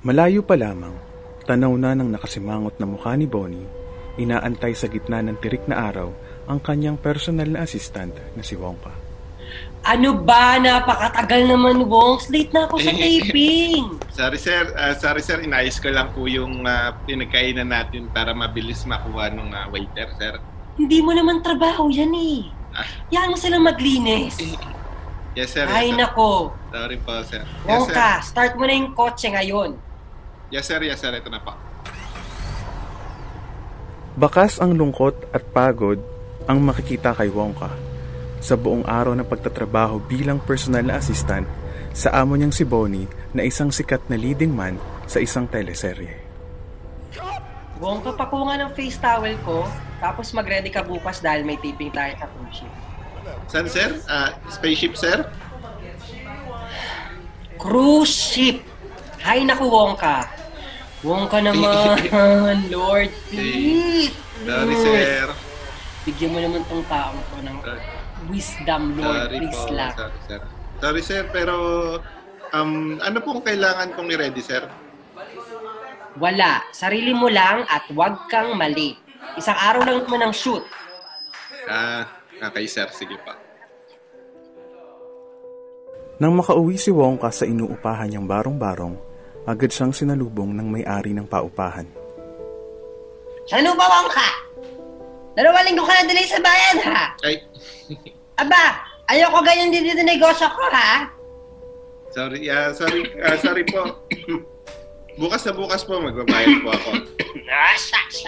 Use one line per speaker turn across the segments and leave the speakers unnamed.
Malayo pa lamang, tanaw na ng nakasimangot na mukha ni Bonnie, inaantay sa gitna ng tirik na araw ang kanyang personal na assistant na si Wongka.
Ano ba? Napakatagal naman, Wongs. Late na ako sa taping.
Sorry sir, Ah, sorry sir, inayos ko lang po yung uh, pinagkainan natin para mabilis makuha ng waiter sir.
Hindi mo naman trabaho yan eh.
Ah.
Yan mo silang maglinis.
Yes sir,
Ay
yes, sir.
nako.
Sorry po sir. Yes sir.
Wongka, start mo na yung kotse ngayon.
Yes sir, yes sir, ito na po.
Bakas ang lungkot at pagod ang makikita kay Wongka sa buong araw ng pagtatrabaho bilang personal na assistant sa amo niyang si Bonnie na isang sikat na leading man sa isang teleserye.
Wongka, pakuha nga ng face towel ko. Tapos mag-ready ka bukas dahil may taping tayo sa cruise ship.
Saan sir? Ah, spaceship sir?
Cruise ship! Hay naku, Wongka. Wongka naman, Lord, please.
Sorry sir.
Bigyan mo naman tong taong to ng wisdom, Lord.
Sorry
please
po.
lang.
Sorry sir. Sorry sir, pero um, ano pong kailangan kong i-ready sir?
Wala. Sarili mo lang at huwag kang mali. Isang araw lang naman ang shoot.
Ah, okay sir, sige pa.
Nang makauwi si Wongka sa inuupahan niyang barong-barong, agad siyang sinalubong ng may-ari ng paupahan.
Ano ba, Wongka? Dalawang linggo ka na delay sa bayan, ha?
Ay,
Aba, ayoko ganyan din dito negosyo ko, ha?
sorry, ah, sorry, ah, sorry po. bukas na bukas po, magbabayad po ako.
Ah, shucks.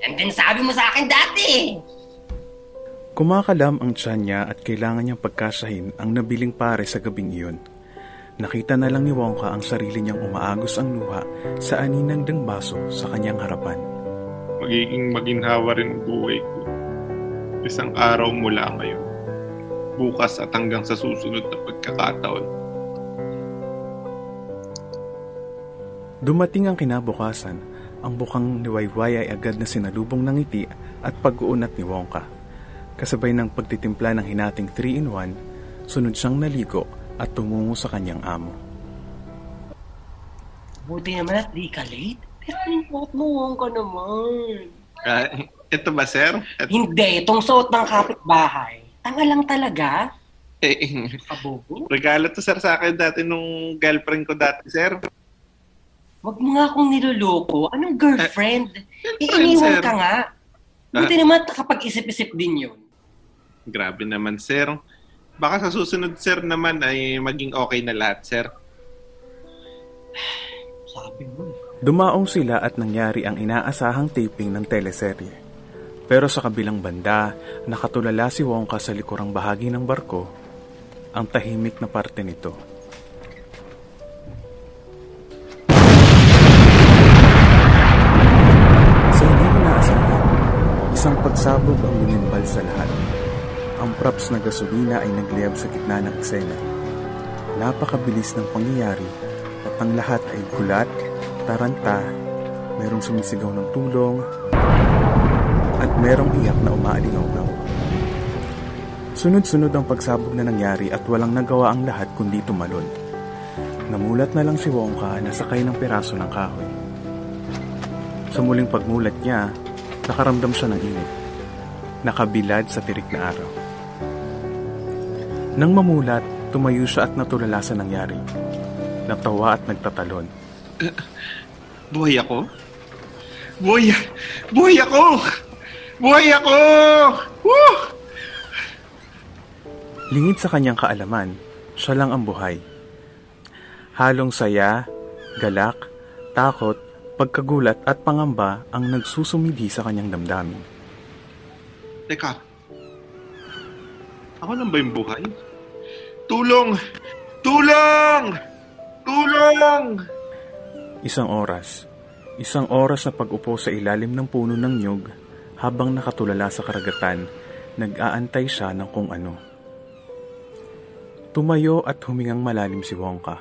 Yan din sabi mo sa akin dati.
Kumakalam ang tiyan niya at kailangan niyang pagkasahin ang nabiling pare sa gabing iyon. Nakita na lang ni Wongka ang sarili niyang umaagos ang luha sa aninang dangbaso sa kanyang harapan.
Magiging maginhawa rin ang buhay ko. Isang araw mula ngayon. Bukas at hanggang sa susunod na pagkakataon.
Dumating ang kinabukasan, ang bukang niwayway ay agad na sinalubong ng ngiti at pag-uunat ni Wongka. Kasabay ng pagtitimpla ng hinating 3-in-1, sunod siyang naligo at tumungo sa kanyang amo.
Buti naman at di ka late. Pero anong suot mo, Wongka naman?
Ah, ito ba, sir? At,
Hindi, itong suot ng kapitbahay. Tanga lang talaga.
eh,
Kabobo.
regalo to, sir, sa akin dati nung girlfriend ko dati, sir.
Huwag mo nga akong niloloko. Anong girlfriend?
girlfriend,
Iiniwan
sir.
ka nga. Buti naman kapag isip-isip din yun.
Grabe naman, sir. Baka sa susunod, sir, naman ay maging okay na lahat, sir.
Sabi mo.
Dumaong sila at nangyari ang inaasahang taping ng teleserye. Pero sa kabilang banda, nakatulala si Wongka sa likurang bahagi ng barko, ang tahimik na parte nito. Sa hindi inaasahan, isang pagsabog ang lumimbal sa lahat. Props na gasolina ay nagliyab sa gitna ng eksena. Napakabilis ng pangyayari at ang lahat ay gulat, taranta, merong sumisigaw ng tulong, at merong iyak na umaalingaw Sunod-sunod ang pagsabog na nangyari at walang nagawa ang lahat kundi tumalon. Namulat na lang si Wongka na sakay ng piraso ng kahoy. Sa muling pagmulat niya, nakaramdam siya ng init. Nakabilad sa tirik na araw. Nang mamulat, tumayo siya at natulala sa nangyari. Natawa at nagtatalon.
Buhay ako? Buhay, buhay ako! Buhay ako! Woo!
Lingid sa kanyang kaalaman, siya lang ang buhay. Halong saya, galak, takot, pagkagulat at pangamba ang nagsusumidhi sa kanyang damdamin.
Teka. Ako lang ba yung buhay? Tulong! Tulong! Tulong!
Isang oras. Isang oras na pag-upo sa ilalim ng puno ng nyug habang nakatulala sa karagatan, nag-aantay siya ng kung ano. Tumayo at humingang malalim si Wongka.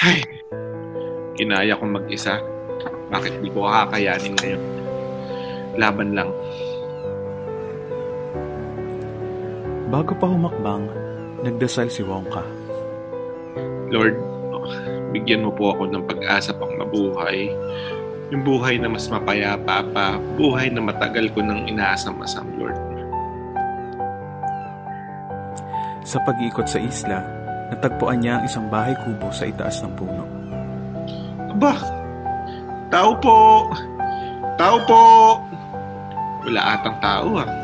Ay, kinaya kong mag-isa. Bakit di ko kakayanin ngayon? Laban lang.
Bago pa humakbang, nagdasal si Wongka.
Lord, bigyan mo po ako ng pag-asa pang mabuhay. Yung buhay na mas mapayapa pa, buhay na matagal ko nang inaasam-asam, Lord.
Sa pag-iikot sa isla, natagpuan niya ang isang bahay kubo sa itaas ng puno.
Aba, tao po! Tao po! Wala atang tao ah.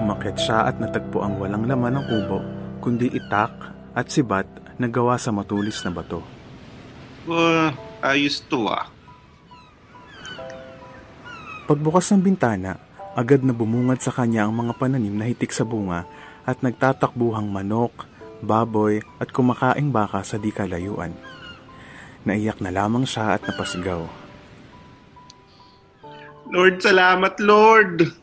Umakyat siya at natagpo ang walang laman ng kubo, kundi itak at sibat na gawa sa matulis na bato.
Uh, ayos to ah.
Pagbukas ng bintana, agad na bumungad sa kanya ang mga pananim na hitik sa bunga at nagtatakbuhang manok, baboy at kumakaing baka sa di kalayuan. Naiyak na lamang siya at napasigaw.
Lord, salamat Lord!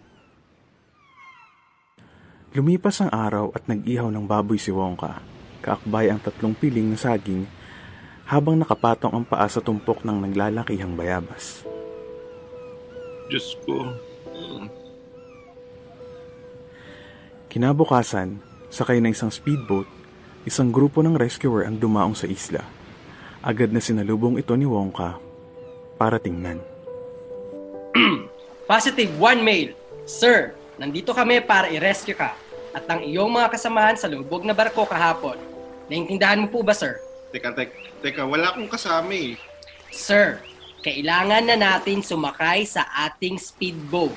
Lumipas ang araw at nag-ihaw ng baboy si Wongka. Kaakbay ang tatlong piling na saging habang nakapatong ang paa sa tumpok ng naglalakihang bayabas.
Diyos ko.
Kinabukasan, sakay ng isang speedboat, isang grupo ng rescuer ang dumaong sa isla. Agad na sinalubong ito ni Wongka para tingnan.
Positive one male. Sir, nandito kami para i-rescue ka at ang iyong mga kasamahan sa lubog na barko kahapon. Naintindahan mo po ba, sir?
Teka, teka, teka, wala akong kasama eh.
Sir, kailangan na natin sumakay sa ating speedboat.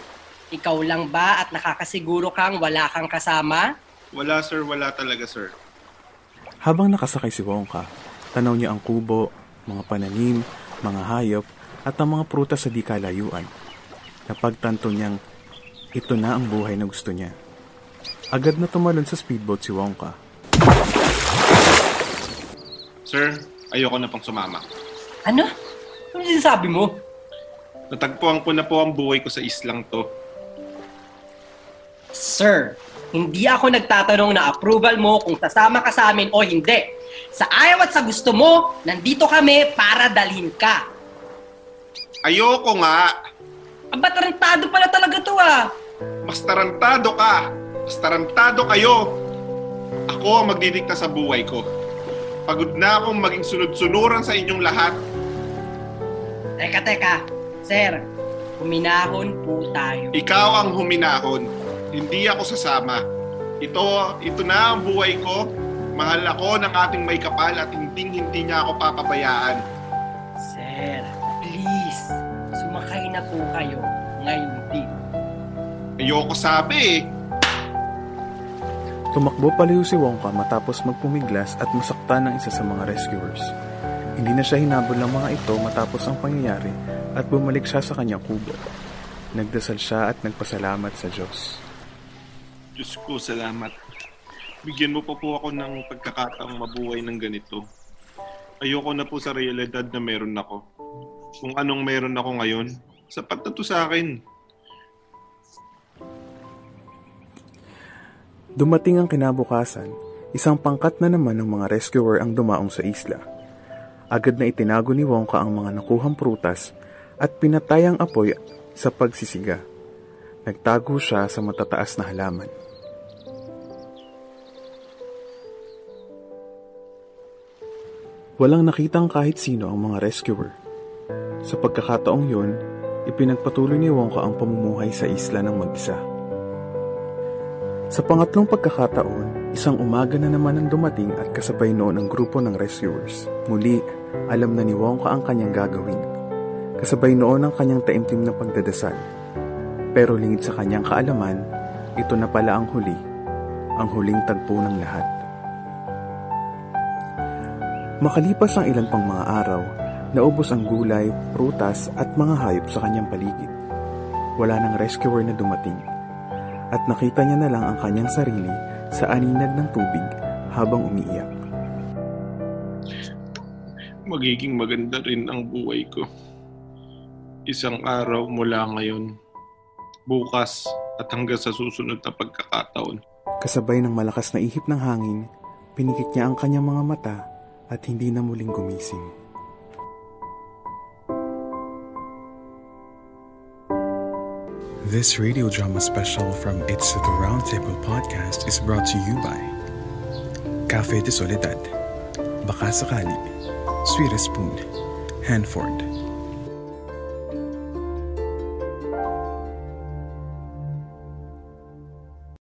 Ikaw lang ba at nakakasiguro kang wala kang kasama?
Wala sir, wala talaga sir.
Habang nakasakay si Wongka, tanaw niya ang kubo, mga pananim, mga hayop, at ang mga prutas sa di kalayuan. Napagtanto niyang ito na ang buhay na gusto niya. Agad na tumalon sa speedboat si Wongka.
Sir, ayoko na pang sumama.
Ano? Ano sinasabi mo?
Natagpuan ko na po ang buhay ko sa islang to.
Sir, hindi ako nagtatanong na approval mo kung sasama ka sa amin o hindi. Sa ayaw at sa gusto mo, nandito kami para dalhin ka.
Ayoko nga!
Aba, tarantado pala talaga to ah.
Mas tarantado ka! Mas tarantado kayo! Ako ang magdidikta sa buhay ko. Pagod na akong maging sunod-sunuran sa inyong lahat.
Teka, teka. Sir, huminahon po tayo.
Ikaw ang huminahon. Hindi ako sasama. Ito, ito na ang buhay ko. Mahal ako ng ating may kapal at hindi hindi niya ako papabayaan.
Na po kayo ngayon din.
Ayoko sabi eh.
Tumakbo paliw si Wongka matapos magpumiglas at masaktan ng isa sa mga rescuers. Hindi na siya hinabol ng mga ito matapos ang pangyayari at bumalik siya sa kanyang kubo. Nagdasal siya at nagpasalamat sa Diyos.
Diyos ko, salamat. Bigyan mo pa po ako ng pagkakataong mabuhay ng ganito. Ayoko na po sa realidad na meron ako. Kung anong meron ako ngayon, sapat na to sa akin.
Dumating ang kinabukasan, isang pangkat na naman ng mga rescuer ang dumaong sa isla. Agad na itinago ni Wongka ang mga nakuhang prutas at pinatay ang apoy sa pagsisiga. Nagtago siya sa matataas na halaman. Walang nakitang kahit sino ang mga rescuer. Sa pagkakataong yun, ipinagpatuloy ni Wongka ang pamumuhay sa isla ng mag-isa. Sa pangatlong pagkakataon, isang umaga na naman ang dumating at kasabay noon ang grupo ng rescuers. Muli, alam na ni Wongka ang kanyang gagawin. Kasabay noon ang kanyang taimtim na pagdadasal. Pero lingid sa kanyang kaalaman, ito na pala ang huli, ang huling tagpo ng lahat. Makalipas ang ilan pang mga araw, naubos ang gulay, prutas at mga hayop sa kanyang paligid. Wala nang rescuer na dumating at nakita niya na lang ang kanyang sarili sa aninag ng tubig habang umiiyak.
Magiging maganda rin ang buhay ko. Isang araw mula ngayon, bukas at hanggang sa susunod na pagkakataon.
Kasabay ng malakas na ihip ng hangin, pinikit niya ang kanyang mga mata at hindi na muling gumising.
This radio drama special from It's the Roundtable podcast is brought to you by Cafe de Soledad
baka. Sweetest Spoon, Hanford.